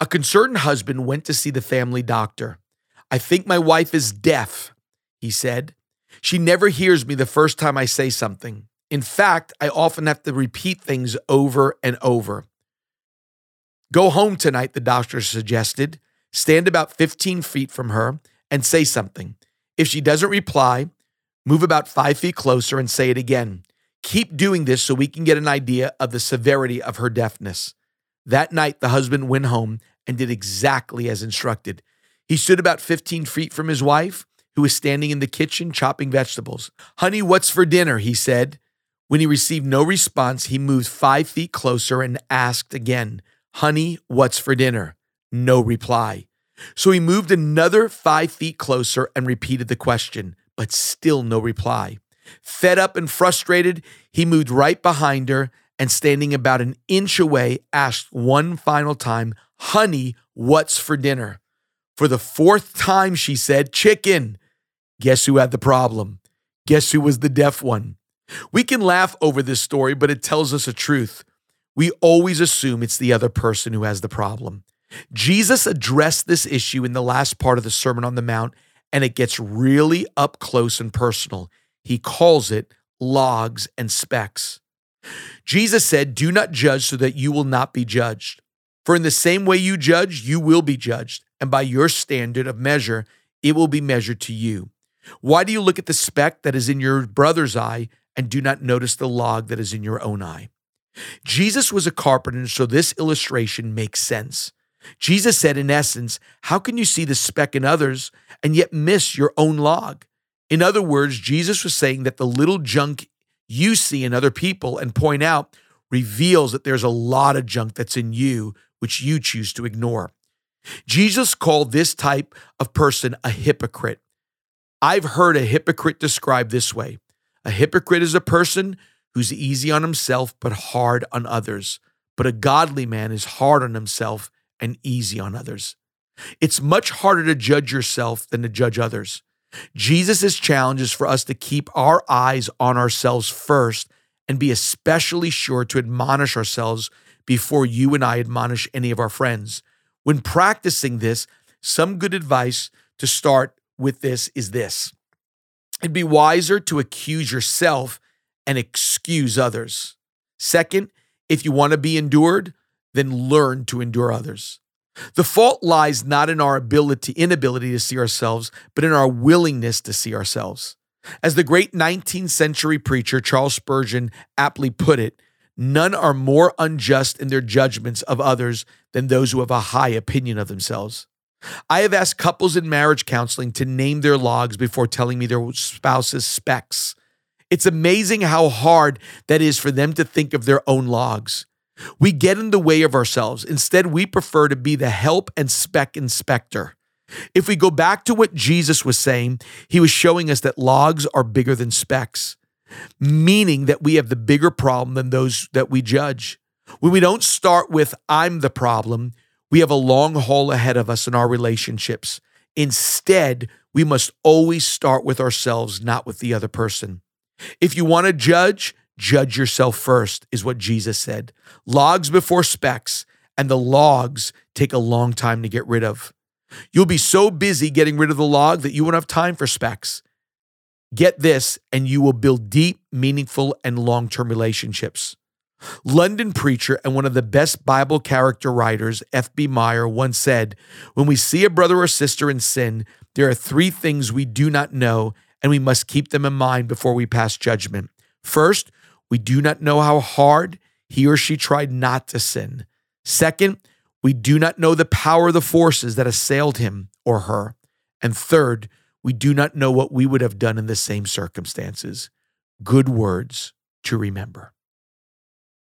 A concerned husband went to see the family doctor. I think my wife is deaf, he said. She never hears me the first time I say something. In fact, I often have to repeat things over and over. Go home tonight, the doctor suggested. Stand about 15 feet from her and say something. If she doesn't reply, move about five feet closer and say it again. Keep doing this so we can get an idea of the severity of her deafness. That night, the husband went home and did exactly as instructed. He stood about 15 feet from his wife, who was standing in the kitchen chopping vegetables. Honey, what's for dinner? He said. When he received no response, he moved five feet closer and asked again, Honey, what's for dinner? No reply. So he moved another five feet closer and repeated the question, but still no reply. Fed up and frustrated, he moved right behind her and standing about an inch away, asked one final time, Honey, what's for dinner? For the fourth time, she said, Chicken. Guess who had the problem? Guess who was the deaf one? We can laugh over this story, but it tells us a truth. We always assume it's the other person who has the problem. Jesus addressed this issue in the last part of the Sermon on the Mount, and it gets really up close and personal. He calls it logs and specks. Jesus said, Do not judge so that you will not be judged. For in the same way you judge, you will be judged, and by your standard of measure, it will be measured to you. Why do you look at the speck that is in your brother's eye and do not notice the log that is in your own eye? Jesus was a carpenter, so this illustration makes sense. Jesus said, in essence, How can you see the speck in others and yet miss your own log? In other words, Jesus was saying that the little junk you see in other people and point out reveals that there's a lot of junk that's in you, which you choose to ignore. Jesus called this type of person a hypocrite. I've heard a hypocrite described this way a hypocrite is a person who's easy on himself but hard on others. But a godly man is hard on himself and easy on others. It's much harder to judge yourself than to judge others. Jesus' challenge is for us to keep our eyes on ourselves first and be especially sure to admonish ourselves before you and I admonish any of our friends. When practicing this, some good advice to start with this is this it'd be wiser to accuse yourself and excuse others. Second, if you want to be endured, then learn to endure others. The fault lies not in our ability, inability to see ourselves, but in our willingness to see ourselves. As the great 19th century preacher Charles Spurgeon aptly put it, none are more unjust in their judgments of others than those who have a high opinion of themselves. I have asked couples in marriage counseling to name their logs before telling me their spouse's specks. It's amazing how hard that is for them to think of their own logs. We get in the way of ourselves. Instead, we prefer to be the help and speck inspector. If we go back to what Jesus was saying, he was showing us that logs are bigger than specks, meaning that we have the bigger problem than those that we judge. When we don't start with, I'm the problem, we have a long haul ahead of us in our relationships. Instead, we must always start with ourselves, not with the other person. If you want to judge, Judge yourself first, is what Jesus said. Logs before specks, and the logs take a long time to get rid of. You'll be so busy getting rid of the log that you won't have time for specks. Get this, and you will build deep, meaningful, and long term relationships. London preacher and one of the best Bible character writers, F.B. Meyer, once said When we see a brother or sister in sin, there are three things we do not know, and we must keep them in mind before we pass judgment. First, we do not know how hard he or she tried not to sin. Second, we do not know the power of the forces that assailed him or her. And third, we do not know what we would have done in the same circumstances. Good words to remember.